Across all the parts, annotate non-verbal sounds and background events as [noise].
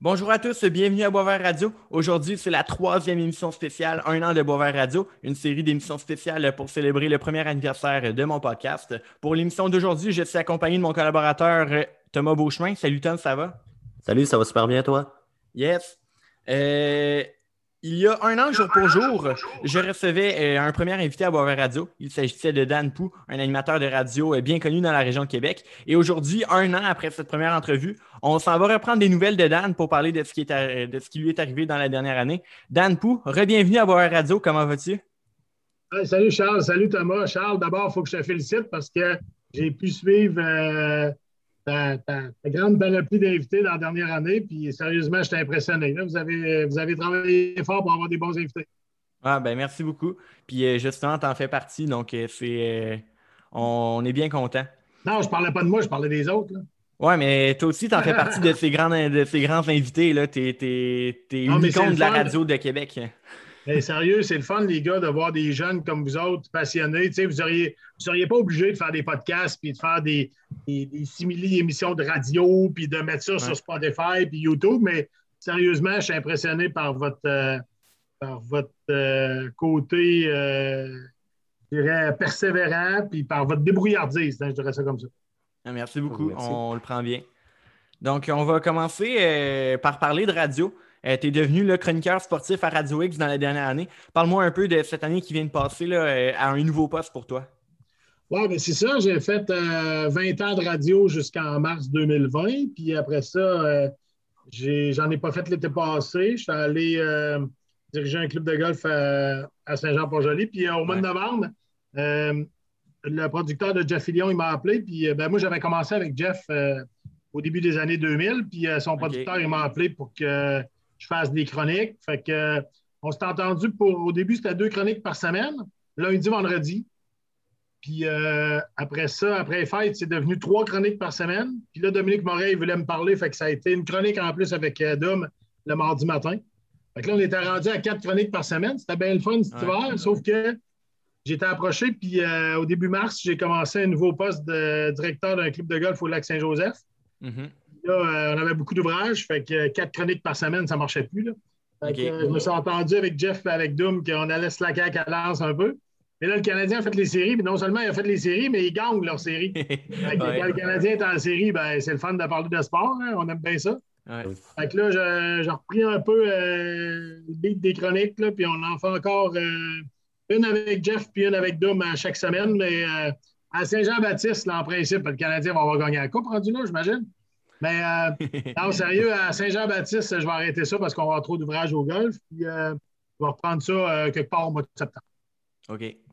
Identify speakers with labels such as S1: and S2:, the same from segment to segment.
S1: Bonjour à tous, bienvenue à Boisvert Radio. Aujourd'hui, c'est la troisième émission spéciale, un an de Boisvert Radio, une série d'émissions spéciales pour célébrer le premier anniversaire de mon podcast. Pour l'émission d'aujourd'hui, je suis accompagné de mon collaborateur euh, Thomas Beauchemin. Salut Tom, ça va?
S2: Salut, ça va super bien toi?
S1: Yes. Euh, il y a un an, jour pour jour, je recevais euh, un premier invité à Boisvert Radio. Il s'agissait de Dan Pou, un animateur de radio euh, bien connu dans la région de Québec. Et aujourd'hui, un an après cette première entrevue, on s'en va reprendre des nouvelles de Dan pour parler de ce qui, qui lui est arrivé dans la dernière année. Dan Pou, re-bienvenue à Boisvert Radio. Comment vas-tu?
S3: salut Charles, salut Thomas. Charles, d'abord, il faut que je te félicite parce que j'ai pu suivre euh, ta, grande panoplie d'invités dans la dernière année. Puis sérieusement, j'étais impressionné. vous, avez, vous avez travaillé fort pour avoir des bons invités.
S1: Ah, ben merci beaucoup. Puis euh, justement, tu en fais partie. Donc, euh, c'est, euh, on, est bien content.
S3: Non, je parlais pas de moi, je parlais des autres.
S1: Oui, mais toi aussi, tu en fais [laughs] partie de ces grands, de ces grands invités. Tu es, es, une de la radio de Québec
S3: sérieux, c'est le fun, les gars, de voir des jeunes comme vous autres, passionnés. vous ne seriez pas obligé de faire des podcasts puis de faire des, des, émissions de radio puis de mettre ça sur Spotify puis YouTube, mais sérieusement, je suis impressionné par votre, euh, par votre euh, côté, euh, je dirais, persévérant puis par votre débrouillardise. Hein, je dirais ça comme ça.
S1: Ah, merci beaucoup. On le prend bien. Donc, on va commencer par parler de radio. Euh, tu es devenu le chroniqueur sportif à Radio X dans la dernière année. Parle-moi un peu de cette année qui vient de passer là, euh, à un nouveau poste pour toi.
S3: Oui, ben c'est ça. J'ai fait 20 euh, ans de radio jusqu'en mars 2020. Puis après ça, j'en ai, pas fait l'été passé. Je suis allé diriger un club de golf à, Saint-Jean-Port-Joli. Puis au mois de novembre, le producteur de Jeff Fillion, il m'a appelé. Puis ben, moi, j'avais commencé avec Jeff au début des années 2000. Puis son producteur, il m'a appelé pour que je fasse des chroniques. Fait que, on s'est entendu pour. Au début, c'était deux chroniques par semaine, lundi, vendredi. Puis euh, après ça, après les fêtes, c'est devenu trois chroniques par semaine. Puis là, Dominique Moret, voulait me parler. Fait que ça a été une chronique en plus avec euh, Dom le mardi matin. Fait que là, on était rendu à quatre chroniques par semaine. C'était bien le fun cet hiver, sauf que j'étais approché. Puis euh, au début mars, j'ai commencé un nouveau poste de directeur d'un club de golf au lac Saint-Joseph. Mm-hmm. Euh, on avait beaucoup d'ouvrages, fait que euh, quatre chroniques par semaine, ça ne marchait plus. Là. Euh, je me suis entendu avec Jeff et avec Doom qu'on allait se laquer à lance un peu. Mais là, le Canadien a fait les séries, puis non seulement il a fait les séries, mais il gagne leurs séries. [laughs] Quand le Canadien est en série, ben, c'est le fun de parler de sport, hein, on aime bien ça. Fait que là, j'ai repris un peu le beat des chroniques, là, puis on en fait encore une avec Jeff puis une avec Doom à chaque semaine. Mais à Saint-Jean-Baptiste, en principe, le Canadien va avoir gagné la Coupe rendu là, j'imagine. Mais euh, [laughs] non, sérieux, à Saint-Jean-Baptiste, je vais arrêter ça parce qu'on va avoir trop d'ouvrages au golf. Puis euh, je vais reprendre ça euh, quelque part au mois de septembre.
S1: OK.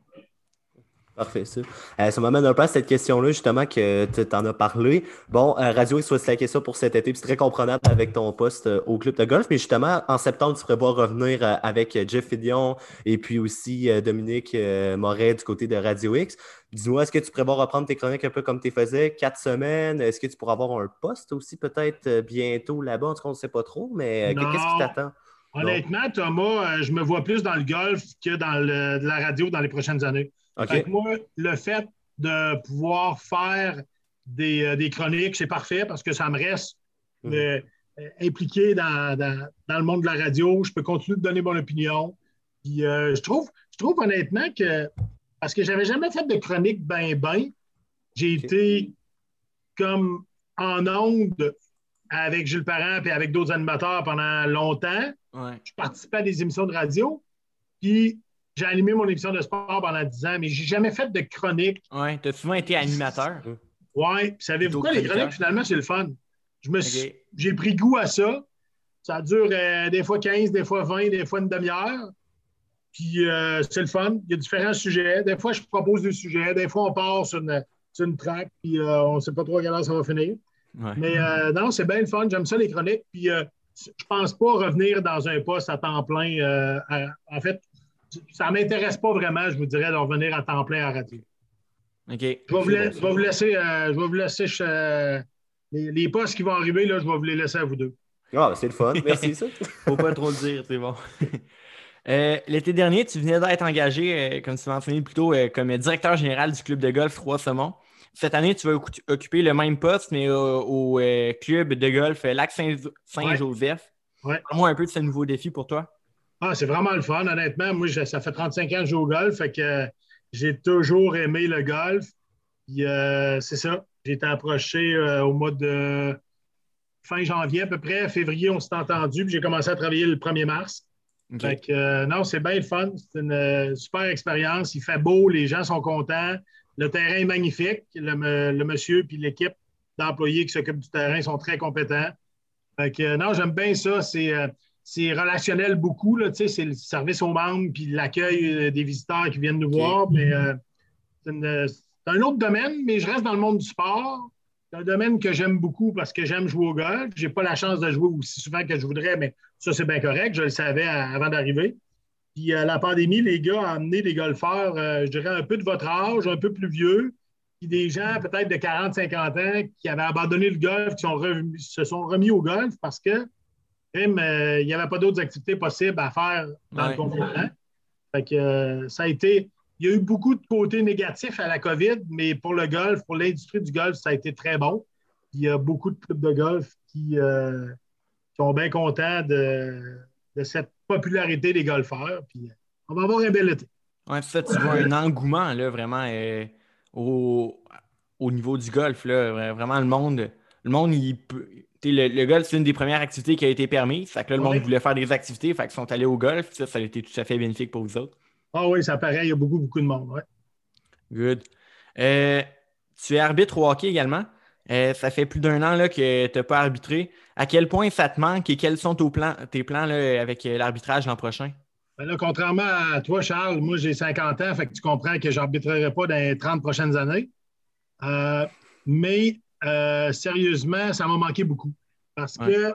S2: Parfait, ça. ça m'amène un peu à cette question-là, justement, que tu en as parlé. Bon, Radio X, la question pour cet été, c'est très comprenable avec ton poste au club de golf, mais justement, en septembre, tu prévois revenir avec Jeff Fidion et puis aussi Dominique Moret du côté de Radio X. Dis-moi, est-ce que tu prévois reprendre tes chroniques un peu comme tu faisais, quatre semaines? Est-ce que tu pourras avoir un poste aussi peut-être euh, bientôt là-bas? En tout cas, on ne sait pas trop, mais euh, qu'est-ce qui t'attend?
S3: Honnêtement, Thomas, euh, je me vois plus dans le golf que dans la radio dans les prochaines années. Moi, le fait de pouvoir faire des, chroniques, c'est parfait parce que ça me reste mhm. impliqué dans, le monde de la radio. Je peux continuer de donner mon opinion. Puis, je, trouve, je trouve honnêtement que parce que j'avais jamais fait de chronique ben ben. J'ai été comme en onde avec Jules Parent et avec d'autres animateurs pendant longtemps. Je participais à des émissions de radio. Puis j'ai animé mon émission de sport pendant 10 ans, mais j'ai jamais fait de chronique.
S1: Oui, tu as souvent été animateur.
S3: Oui, savez-vous quoi, les chroniques, finalement, c'est le fun. J'ai pris goût à ça. Ça dure euh, des fois 15, des fois 20, des fois une demi-heure. Puis euh, c'est le fun. Il y a différents sujets. Des fois, je propose des sujets. Des fois, on part sur une, sur une track, puis euh, on ne sait pas trop à quelle heure ça va finir. Mais non, c'est bien le fun. J'aime ça, les chroniques. Puis je ne pense pas revenir dans un poste à temps plein. en fait, ça ne m'intéresse pas vraiment, je vous dirais, de revenir à temps plein à radio.
S1: OK.
S3: Je vais vous, laisser, je vais vous laisser les, les, postes qui vont arriver, là, je vais vous les laisser à vous deux.
S2: Ah, c'est le fun. Merci, ça. [laughs]
S1: Faut pas trop le dire, c'est bon. [laughs] Euh, l'été dernier, tu venais d'être engagé, euh, comme tu mentionné plus tôt, euh, comme directeur général du club de golf Trois Saumons. cette année, tu vas occuper le même poste, mais au, club de golf Lac Saint-Joseph.
S3: Ouais.
S1: Parle-moi un peu de ce nouveau défi pour toi.
S3: Ah, c'est vraiment le fun, honnêtement. Moi, ça fait 35 ans que je joue au golf, fait que j'ai toujours aimé le golf. c'est ça. J'ai été approché au mois de fin janvier à peu près. Février, on s'est entendu, puis j'ai commencé à travailler le 1er mars. Euh, non, c'est bien le fun. C'est une euh, super expérience. Il fait beau, les gens sont contents. Le terrain est magnifique. Le, monsieur puis l'équipe d'employés qui s'occupent du terrain sont très compétents. non, j'aime bien ça. C'est, euh, relationnel beaucoup. c'est le service aux membres puis l'accueil des visiteurs qui viennent nous voir. Mais c'est, un autre domaine, mais je reste dans le monde du sport. C'est un domaine que j'aime beaucoup parce que j'aime jouer au golf. Je n'ai pas la chance de jouer aussi souvent que je voudrais, mais ça, c'est bien correct. Je le savais avant d'arriver. Puis euh, la pandémie, les gars, ont amené des golfeurs, euh, je dirais, un peu de votre âge, un peu plus vieux, puis des gens peut-être de 40-50 ans qui avaient abandonné le golf, qui se sont remis au golf parce que même, euh, il n'y avait pas d'autres activités possibles à faire dans le confinement. Fait que ça a été il y a eu beaucoup de côtés négatifs à la COVID, mais pour le golf, pour l'industrie du golf, ça a été très bon. Il y a beaucoup de clubs de golf qui, euh, sont bien contents de, cette popularité des golfeurs. Puis, on va avoir un bel été.
S1: Oui, ça, tu vois un engouement là, vraiment euh, au, niveau du golf. Là, vraiment, le monde, le monde, il le, golf, c'est une des premières activités qui a été permise. Fait que le monde voulait faire des activités, fait qu'ils sont allés au golf. Ça, ça a été tout à fait bénéfique pour vous autres.
S3: Ah oui, ça paraît, il y a beaucoup, beaucoup de monde. Ouais.
S1: Good. Euh, tu es arbitre au hockey également. Euh, ça fait plus d'un an là, que tu n'as pas arbitré. À quel point ça te manque et quels sont tes plans, tes plans là, avec euh, l'arbitrage l'an prochain?
S3: Ben là, contrairement à toi, Charles, moi j'ai 50 ans, fait que tu comprends que je n'arbitrerai pas dans les 30 prochaines années. mais sérieusement, ça m'a manqué beaucoup. Parce que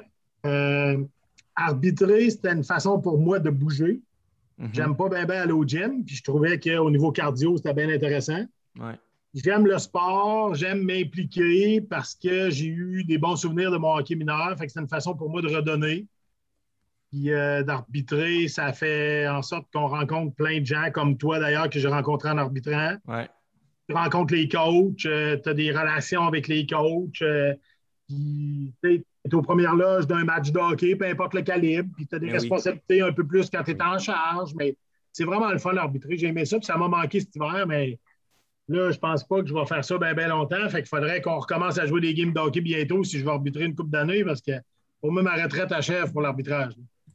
S3: arbitrer, c'était une façon pour moi de bouger. Mhm. J'aime pas bien aller au gym, puis je trouvais qu'au niveau cardio, c'était bien intéressant. J'aime le sport, j'aime m'impliquer parce que j'ai eu des bons souvenirs de mon hockey mineur. Fait que c'est une façon pour moi de redonner. Puis euh, d'arbitrer, ça fait en sorte qu'on rencontre plein de gens comme toi d'ailleurs que j'ai rencontré en arbitrant. Rencontres les coachs, euh, tu as des relations avec les coachs. Euh, tu es aux premières loges d'un match de hockey, peu importe le calibre, puis tu as des ben responsabilités un peu plus quand tu es en charge, mais c'est vraiment le fun d'arbitrer. J'ai aimé ça, puis ça m'a manqué cet hiver, mais là, je pense pas que je vais faire ça bien longtemps. Fait qu'il faudrait qu'on recommence à jouer des games de hockey bientôt si je veux arbitrer une coupe d'années, parce que pour moi, ma retraite achève pour l'arbitrage.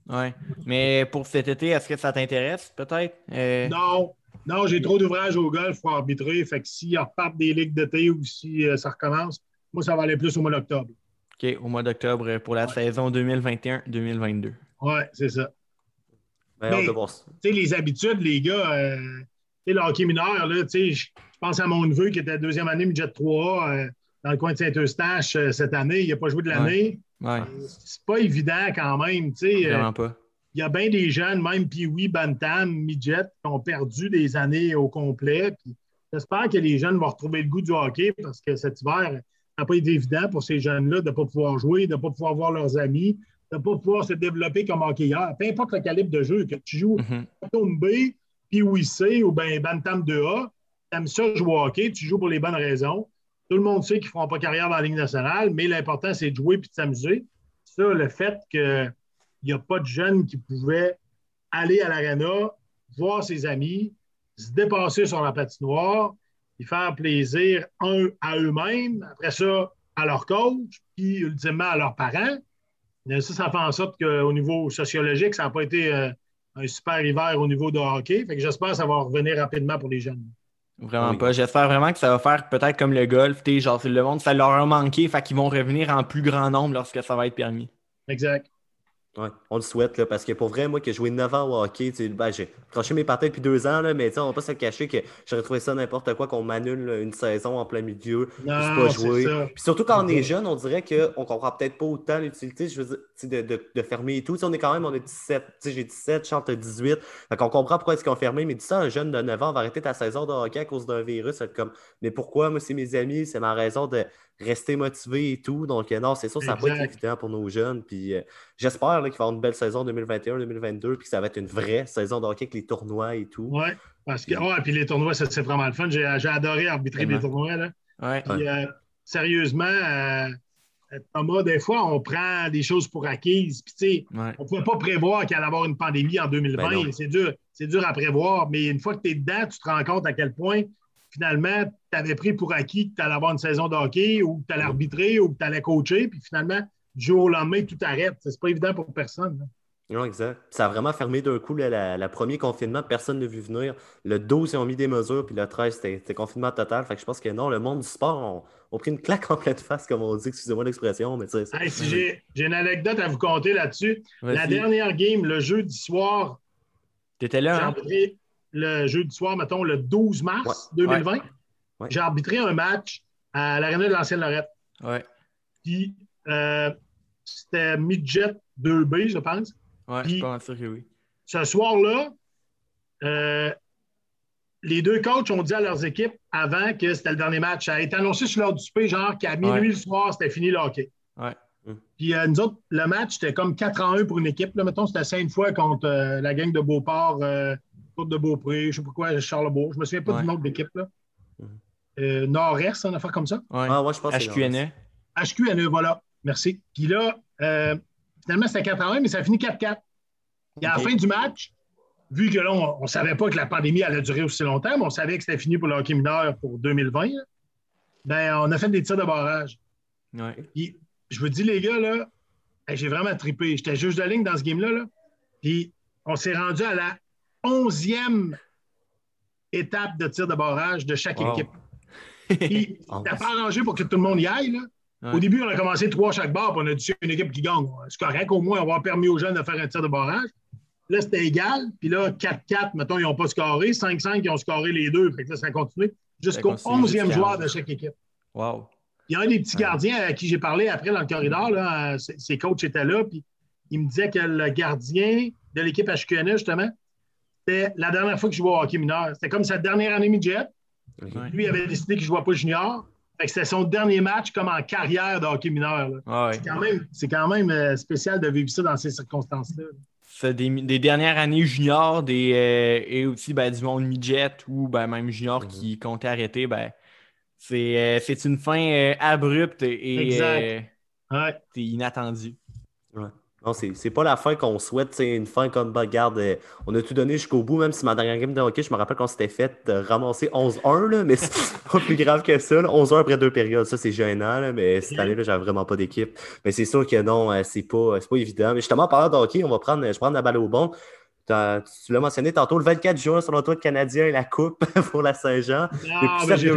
S1: Oui. Mais pour cet été, est-ce que ça t'intéresse, peut-être? Euh,
S3: non. Non, j'ai trop d'ouvrages au golf pour arbitrer. Fait que s'ils repartent des ligues d'été ou si euh, ça recommence, moi, ça va aller plus au mois d'octobre.
S1: OK, au mois d'octobre pour la saison 2021-2022.
S3: Oui, c'est ça.
S2: Ben,
S3: Mais, les habitudes, les gars, euh, le hockey mineur, je pense à mon neveu qui était deuxième année midget 3 euh, dans le coin de Saint-Eustache euh, cette année. Il n'a pas joué de l'année.
S1: Ouais.
S3: c'est pas évident quand même.
S1: Vraiment pas.
S3: Il y a bien des jeunes, même Pee-Wee, Bantam, Midget, qui ont perdu des années au complet. J'espère que les jeunes vont retrouver le goût du hockey parce que cet hiver, n'a pas été évident pour ces jeunes-là de ne pas pouvoir jouer, de ne pas pouvoir voir leurs amis, de ne pas pouvoir se développer comme hockeyeur. Peu importe le calibre de jeu, que tu joues mm B, puis C ou bien Bantam 2A, tu aimes ça jouer au hockey, tu joues pour les bonnes raisons. Tout le monde sait qu'ils ne feront pas carrière dans la Ligue nationale, mais l'important, c'est de jouer puis de s'amuser. Ça, le fait qu'il n'y a pas de jeunes qui pouvaient aller à l'aréna, voir ses amis, se dépasser sur la patinoire, faire plaisir, un, à eux-mêmes, après ça, à leur coach, puis ultimement à leurs parents. ça, ça fait en sorte qu'au niveau sociologique, ça n'a pas été euh, un super hiver au niveau de hockey. Fait que j'espère que ça va revenir rapidement pour les jeunes.
S1: Vraiment pas. J'espère vraiment que ça va faire peut-être comme le golf. Genre, le monde, ça leur a manqué, fait qu'ils vont revenir en plus grand nombre lorsque ça va être permis.
S3: Exact.
S2: Ouais, on le souhaite, là, parce que pour vrai, moi, que j'ai joué 9 ans au hockey, ben, j'ai tranché mes patins depuis deux ans, là, mais on va pas se cacher que j'aurais trouvé ça n'importe quoi qu'on m'annule une saison en plein milieu,
S3: non, pas jouer.
S2: Puis surtout quand on est jeune, on dirait qu'on comprend peut-être pas autant l'utilité je veux dire, de, de, de, fermer et tout. on est quand même, on est 17, j'ai 17, chante 18. Fait qu'on comprend pourquoi est-ce qu'on fermé, mais dis ça, un jeune de 9 ans va arrêter ta saison de hockey à cause d'un virus, comme, mais pourquoi, moi, c'est mes amis, c'est ma raison de rester motivé et tout. Donc, euh, non, c'est sûr, ça n'a pas été évident pour nos jeunes. Puis euh, j'espère qu'il va y avoir une belle saison 2021-2022, puis que ça va être une vraie saison de hockey avec les tournois et tout.
S3: Oui, parce que, ouais, puis les tournois, c'est vraiment le fun. J'ai adoré arbitrer les tournois. Là.
S1: Ouais.
S3: Puis, euh, sérieusement, euh, Thomas, des fois, on prend des choses pour acquises. Puis, tu sais,
S1: Ouais.
S3: on ne pouvait pas prévoir qu'il allait y avoir une pandémie en 2020.
S2: Ben
S3: c'est dur, c'est dur à prévoir, mais une fois que tu es dedans, tu te rends compte à quel point, finalement, tu avais pris pour acquis que tu allais avoir une saison de hockey ou que tu allais arbitrer ou que tu allais coacher. Puis finalement, du jour au lendemain, tout arrête. C'est pas évident pour personne. là.
S2: Non, exact. Ça a vraiment fermé d'un coup là, la, la premier confinement, personne n'a vu venir. Le 12, ils ont mis des mesures, puis le 13, c'était confinement total. Fait que je pense que non, le monde du sport ont, ont pris une claque en pleine face, comme on dit, excusez-moi l'expression, mais tu sais, c'est-
S3: Hey, si j'ai, une anecdote à vous conter là-dessus. La dernière game, le jeudi soir,
S1: T'étais là, hein?
S3: Le jeudi soir, mettons, le 12 mars 2020.
S2: Ouais.
S3: J'ai arbitré un match à l'Arena de l'Ancienne Lorette.
S1: Ouais.
S3: Puis euh, c'était Midget 2B, je pense.
S1: Ouais, je
S3: Puis-
S1: suis pas mal sûr que oui.
S3: Ce soir-là, euh, les deux coachs ont dit à leurs équipes avant que c'était le dernier match. Ça a été annoncé sur l'heure du souper, genre qu'à minuit
S1: Ouais.
S3: le soir, c'était fini le hockey.
S1: Ouais.
S3: Puis euh, nous autres, le match, c'était comme 4 en 1 pour une équipe. Là, mettons, c'était cinq fois contre euh, la gang de Beauport, euh, Côte de Beaupré, je sais pas quoi, Charlebourg. Je me souviens pas
S1: Ouais.
S3: du nom de l'équipe. là.
S2: Mhm.
S3: Euh, Nord-Est, une affaire comme ça.
S1: Ouais.
S2: Ah, ouais, je pense que c'est
S1: HQNE.
S3: HQNE, voilà. Merci. Puis là, euh, finalement, c'était 4 à 1, mais ça a fini 4-4. Et à la fin du match, vu que là, on ne savait pas que la pandémie allait durer aussi longtemps, mais on savait que c'était fini pour le hockey mineur pour 2020, là, ben, on a fait des tirs de barrage.
S1: Ouais.
S3: Puis, je vous dis, les gars, là, j'ai vraiment trippé. J'étais juge de ligne dans ce game-là. Là. Puis, on s'est rendu à la 11e étape de tir de barrage de chaque
S1: Wow.
S3: équipe. [laughs] Puis, t'as pas arrangé pour que tout le monde y aille. Là.
S1: Ouais.
S3: Au début, on a commencé trois chaque barre, puis on a dit c'est une équipe qui gagne. C'est correct, au moins, avoir permis aux jeunes de faire un tir de barrage. Là, c'était égal. Puis là, 4-4, mettons, ils n'ont pas scoré. 5-5, ils ont scoré les deux. Fait que là, ça a continué jusqu'au
S1: continue
S3: 11e
S1: jusqu'à-
S3: joueur de chaque équipe.
S1: Wow.
S3: Il y a un des petits gardiens à qui j'ai parlé après dans le corridor, là, ses coachs étaient là, puis il me disait que le gardien de l'équipe HQNE, justement, c'était la dernière fois qu'il jouait au hockey mineur. C'était comme sa dernière année midget.
S2: Ok.
S1: Ouais.
S3: Lui, il avait décidé qu'il ne jouait pas junior. Que c'était son dernier match comme en carrière de hockey mineur.
S1: Ah.
S3: C'est quand même, c'est quand même euh, spécial de vivre ça dans ces circonstances-là.
S1: C'est des, des dernières années juniors des, euh, et aussi ben, du monde midget ou ben, même junior
S2: Mhm.
S1: qui comptait arrêter, ben, c'est euh, c'est une fin euh, abrupte et
S3: Exact.
S1: euh,
S3: Ouais.
S1: c'est inattendu.
S2: Non, c'est pas la fin qu'on souhaite, c'est une fin comme, bah, regarde, euh, on a tout donné jusqu'au bout, même si ma dernière game de hockey, je me rappelle qu'on s'était fait euh, ramasser 11-1, là, mais c'est [laughs] pas plus grave que ça, là. 11-1 après deux périodes, ça c'est gênant, là, mais cette année-là, j'avais vraiment pas d'équipe. Mais c'est sûr que non, euh, c'est pas, pas évident. Mais justement, en parlant de hockey, on va prendre, je vais prendre la balle au bon. Tu l'as mentionné tantôt, le 24 juin, selon toi, le Canadien et la Coupe [laughs] pour la Saint-Jean.
S3: J'ai-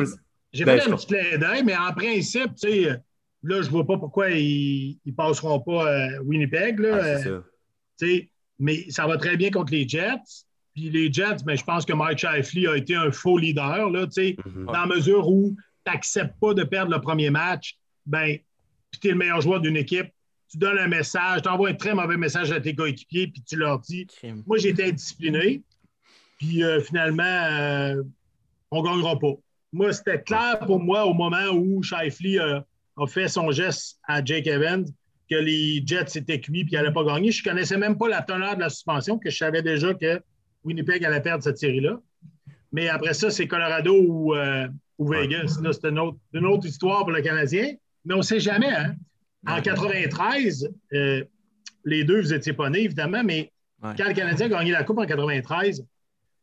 S2: Ben,
S3: fait un petit clin d'œil, mais en principe, tu sais, là, je vois pas pourquoi ils ne passeront pas euh, Winnipeg. Là,
S2: Ah, c'est
S3: euh,
S2: ça.
S3: tu sais, mais ça va très bien contre les Jets. Puis les Jets, ben, je pense que Mike Shifley a été un faux leader, là, tu sais,
S2: Mhm.
S3: dans la mesure où tu n'acceptes pas de perdre le premier match, ben, puis tu es le meilleur joueur d'une équipe, tu donnes un message, tu envoies un très mauvais message à tes coéquipiers, puis tu leur dis
S1: Crime.
S3: Moi, j'ai été indiscipliné, puis euh, finalement, euh, on ne gagnera pas. Moi, c'était clair pour moi au moment où Shifley euh, a fait son geste à Jake Evans que les Jets étaient cuits et qu'ils n'allaient pas gagner. Je ne connaissais même pas la teneur de la suspension, que je savais déjà que Winnipeg allait perdre cette série-là. Mais après ça, c'est Colorado ou, euh, ou Vegas. Là, c'est une autre, une autre histoire pour le Canadien. Mais on ne sait jamais. Hein? En
S1: Ouais.
S3: 93, euh, les deux, vous étiez pas nés, évidemment, mais
S1: Ouais.
S3: quand le Canadien a gagné la Coupe en 93,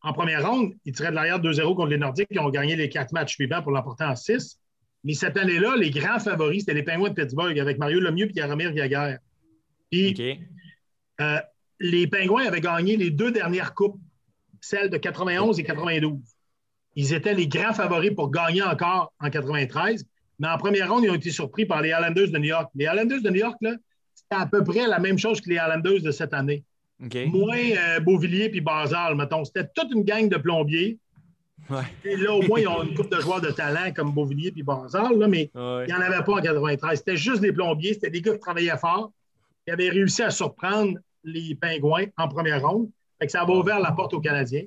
S3: en première ronde, ils tiraient de l'arrière 2-0 contre les Nordiques qui ont gagné les quatre matchs suivants pour l'emporter en 6. Mais cette année-là, les grands favoris, c'était les Penguins de Pittsburgh avec Mario Lemieux et Jaromir Jagr. Puis euh, les Penguins avaient gagné les deux dernières coupes, celles de 91 et 92. Ils étaient les grands favoris pour gagner encore en 93. Mais en première ronde, ils ont été surpris par les Islanders de New York. Les Islanders de New York, c'était à peu près la même chose que les Islanders de cette année. Moins euh, Beauvillier puis Basal, mettons. C'était toute une gang de plombiers.
S1: Ouais.
S3: Et là, au moins, ils ont une coupe de joueurs de talent comme Beauvillier puis Basal, là, mais
S1: Ouais.
S3: il n'y en avait pas en 93. C'était juste des plombiers. C'était des gars qui travaillaient fort, qui avaient réussi à surprendre les Pingouins en première ronde. Fait que ça avait ouvert la porte aux Canadiens.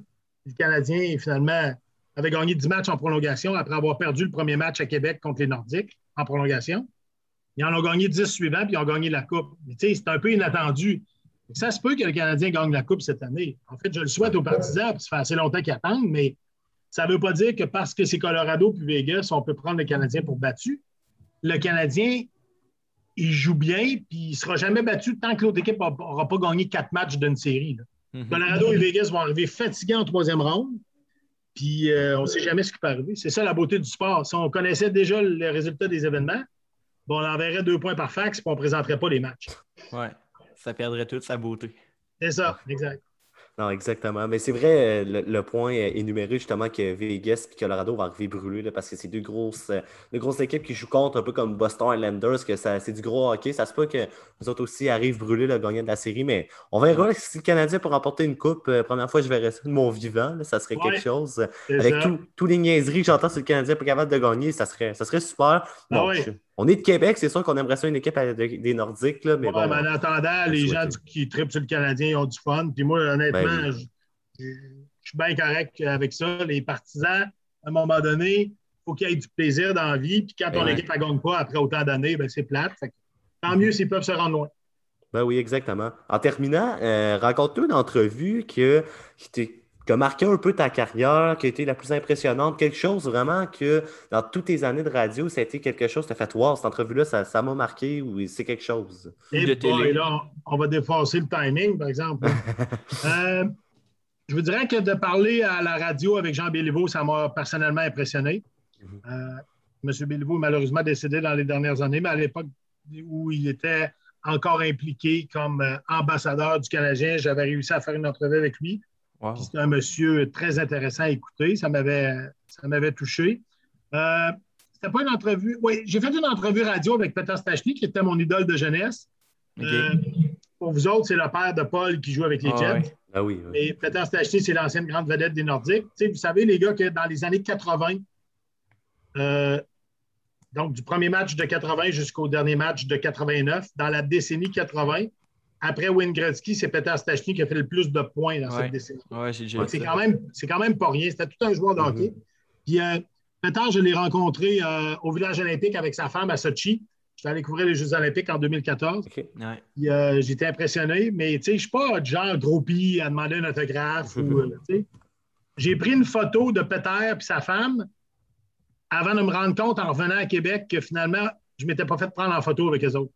S3: Le Canadien, finalement, avait gagné 10 matchs en prolongation après avoir perdu le premier match à Québec contre les Nordiques en prolongation. Ils en ont gagné 10 suivants, puis ils ont gagné la Coupe. Mais tu sais, c'est un peu inattendu. Que Ça se peut que le Canadien gagne la Coupe cette année. En fait, je le souhaite aux partisans, puis ça fait assez longtemps qu'ils attendent, mais Ça ne veut pas dire que parce que c'est Colorado puis Vegas, on peut prendre le Canadien pour battu. Le Canadien, il joue bien, puis il ne sera jamais battu tant que l'autre équipe n'aura pas gagné quatre matchs d'une série. Mhm. Colorado et Vegas vont arriver fatigués en troisième ronde, puis euh, on ne sait jamais ce qui peut arriver. C'est ça la beauté du sport. Si on connaissait déjà les résultats des événements, on enverrait deux points par fax, puis on ne présenterait pas les matchs.
S1: Oui, ça perdrait toute sa beauté.
S3: C'est ça, exact.
S2: Non, exactement. Mais c'est vrai, euh, le, point énuméré justement que Vegas et Colorado vont arriver brûler parce que c'est deux grosses, euh, deux grosses équipes qui jouent contre, un peu comme Boston Islanders, que c'est du gros hockey. Ça se peut que nous autres aussi arrivent brûler le gagnant de la série, mais on verra si le Canadien peut remporter une coupe. Euh, première fois, je verrais ça de mon vivant. ça serait quelque chose. Avec tous les niaiseries que j'entends sur le Canadien pour capable de gagner, ça serait, ça serait super. Ah on est de Québec, c'est sûr qu'on aimerait ça une équipe des Nordiques. Là, mais, bon,
S3: en attendant, les gens qui tripent sur le Canadien ont du fun. Puis moi, honnêtement, ben je, suis bien correct avec ça. Les partisans, à un moment donné, il faut qu'il y ait du plaisir dans la vie. Puis quand ton équipe ne gagne pas après autant d'années, ben, c'est plate. tant mieux s'ils peuvent se rendre loin.
S2: Ben oui, exactement. En terminant, euh, raconte-nous une entrevue que, qui qui a marqué un peu ta carrière, qui a été la plus impressionnante, quelque chose vraiment que dans toutes tes années de radio, ça a été quelque chose, tu as fait, wow, cette entrevue-là, ça m'a marqué ou c'est quelque chose?
S3: Et là, on va dépasser le timing, par exemple. [laughs] Euh, je vous dirais que de parler à la radio avec Jean Béliveau, ça m'a personnellement impressionné. Mhm. euh, M. Béliveau est malheureusement décédé dans les dernières années, mais à l'époque où il était encore impliqué comme euh, ambassadeur du Canadien, j'avais réussi à faire une entrevue avec lui. C'est un monsieur très intéressant à écouter. Ça m'avait, ça m'avait touché. Euh, c'était pas une entrevue. Oui, j'ai fait une entrevue radio avec Peter Stachny, qui était mon idole de jeunesse. Euh, pour vous autres, c'est le père de Paul qui joue avec les ah Jets.
S2: Ah oui,
S3: Et Peter Stachny, c'est l'ancienne grande vedette des Nordiques. vous savez, les gars, que dans les années 80, euh, donc du premier match de 80 jusqu'au dernier match de 89, dans la décennie 80, après Wayne Gretzky, c'est Peter Stachny qui a fait le plus de points dans cette décennie. c'est quand, même, quand même pas rien. C'était tout un joueur de hockey. Puis euh, Peter, je l'ai rencontré euh, au village olympique avec sa femme à Sochi. Je suis allé couvrir les Jeux olympiques en 2014. Euh, j'étais impressionné, mais je ne suis pas genre groupie à demander un autographe. J'ai pris une photo de Peter et sa femme avant de me rendre compte en revenant à Québec que finalement, je ne m'étais pas fait prendre en photo avec les autres.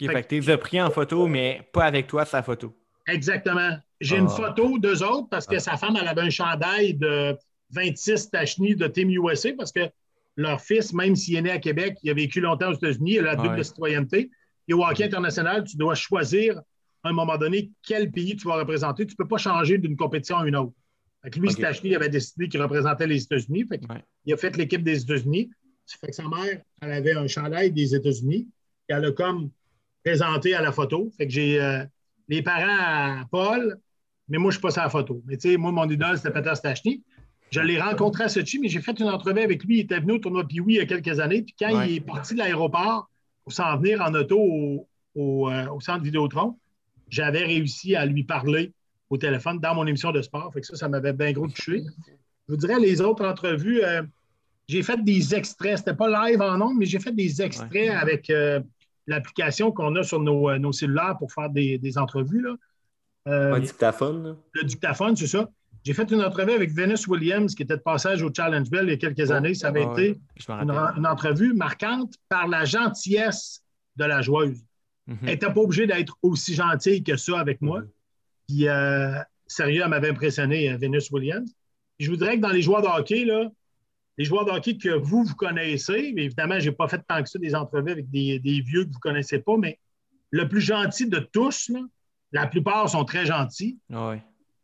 S1: OK, fait, que tu as pris en photo, mais pas avec toi sa photo.
S3: Exactement. J'ai une ah. photo d'eux autres parce que ah. sa femme, elle avait un chandail de 26 Tachny de Team USA parce que leur fils, même s'il est né à Québec, il a vécu longtemps aux États-Unis, il a la double citoyenneté. Et au hockey international, tu dois choisir à un moment donné quel pays tu vas représenter. Tu ne peux pas changer d'une compétition à une autre. Fait lui, okay. avait décidé qu'il représentait les États-Unis. Il a fait l'équipe des États-Unis. Ça fait que sa mère, elle avait un chandail des États-Unis. Elle a comme présenté à la photo. Fait que j'ai euh, les parents à Paul, mais moi, je suis pas sur la photo. Mais tu sais, moi, mon idole, c'était Peter Stachny. Je l'ai rencontré à Sochi, mais j'ai fait une entrevue avec lui. Il était venu au tournoi Piwi il y a quelques années. Puis quand il est parti de l'aéroport pour s'en venir en auto au, au, euh, centre Vidéotron, j'avais réussi à lui parler au téléphone dans mon émission de sport. Fait que ça, ça m'avait bien gros touché. Je vous dirais, les autres entrevues, euh, j'ai fait des extraits. C'était pas live en nombre, mais j'ai fait des extraits avec l'application qu'on a sur euh, nos, cellulaires pour faire des, entrevues. Là.
S2: Euh, dictaphone.
S3: Le dictaphone, c'est ça. J'ai fait une entrevue avec Venus Williams, qui était de passage au Challenge Bell il y a quelques oh. années. Ça avait été une, entrevue marquante par la gentillesse de la joueuse. Mhm. Elle n'était pas obligée d'être aussi gentille que ça avec moi. Mhm. Puis, euh, sérieux, elle m'avait impressionné, Venus Williams. je voudrais que dans les joueurs de hockey, là, les joueurs de hockey que vous, vous connaissez, mais évidemment, je n'ai pas fait tant que ça des entrevues avec des, vieux que vous ne connaissez pas, mais le plus gentil de tous, la plupart sont très gentils.
S1: Ah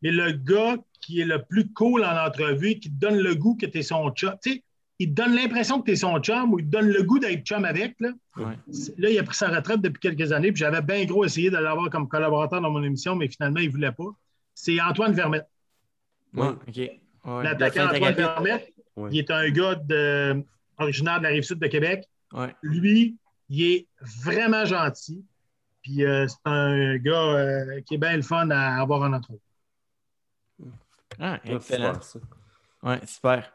S3: mais le gars qui est le plus cool en entrevue, qui te donne le goût que tu es son chum, tu sais, il te donne l'impression que tu es son chum ou il te donne le goût d'être chum avec. Là. là, il a pris sa retraite depuis quelques années, puis j'avais bien gros essayé de l'avoir comme collaborateur dans mon émission, mais finalement, il ne voulait pas. C'est Antoine Vermette.
S1: Oui, OK.
S3: L'attaquant Antoine Vermette, il est un gars de, originaire de la rive sud de Québec. Lui, il est vraiment gentil. Puis euh, c'est un gars euh, qui est bien le fun à avoir en entrevue.
S1: Ah, excellent. Oui, super.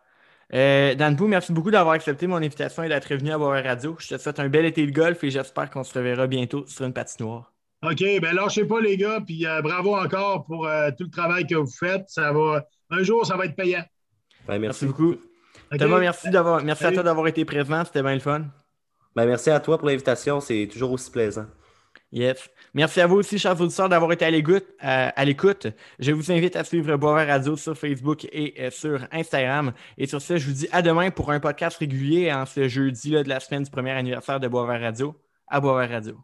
S1: Euh, Dan Pou, merci beaucoup d'avoir accepté mon invitation et d'être venu à Boire Radio. Je te souhaite un bel été de golf et j'espère qu'on se reverra bientôt sur une patinoire.
S3: OK, ben lâchez pas les gars, puis bravo encore pour tout le travail que vous faites. Ça va, un jour, ça va être payant.
S2: Ben,
S1: Merci
S2: merci.
S1: beaucoup. Thomas, merci, d'avoir, merci à toi d'avoir été présent. C'était bien le fun.
S2: Ben, merci à toi pour l'invitation. C'est toujours aussi plaisant.
S1: Yes. Merci à vous aussi, chers auditeurs, d'avoir été à l'écoute. à- à l'écoute. Je vous invite à suivre Boisvert Radio sur Facebook et euh, sur Instagram. Et sur ce, je vous dis à demain pour un podcast régulier en ce jeudi là, de la semaine du premier anniversaire de Boisvert Radio à Boisvert Radio.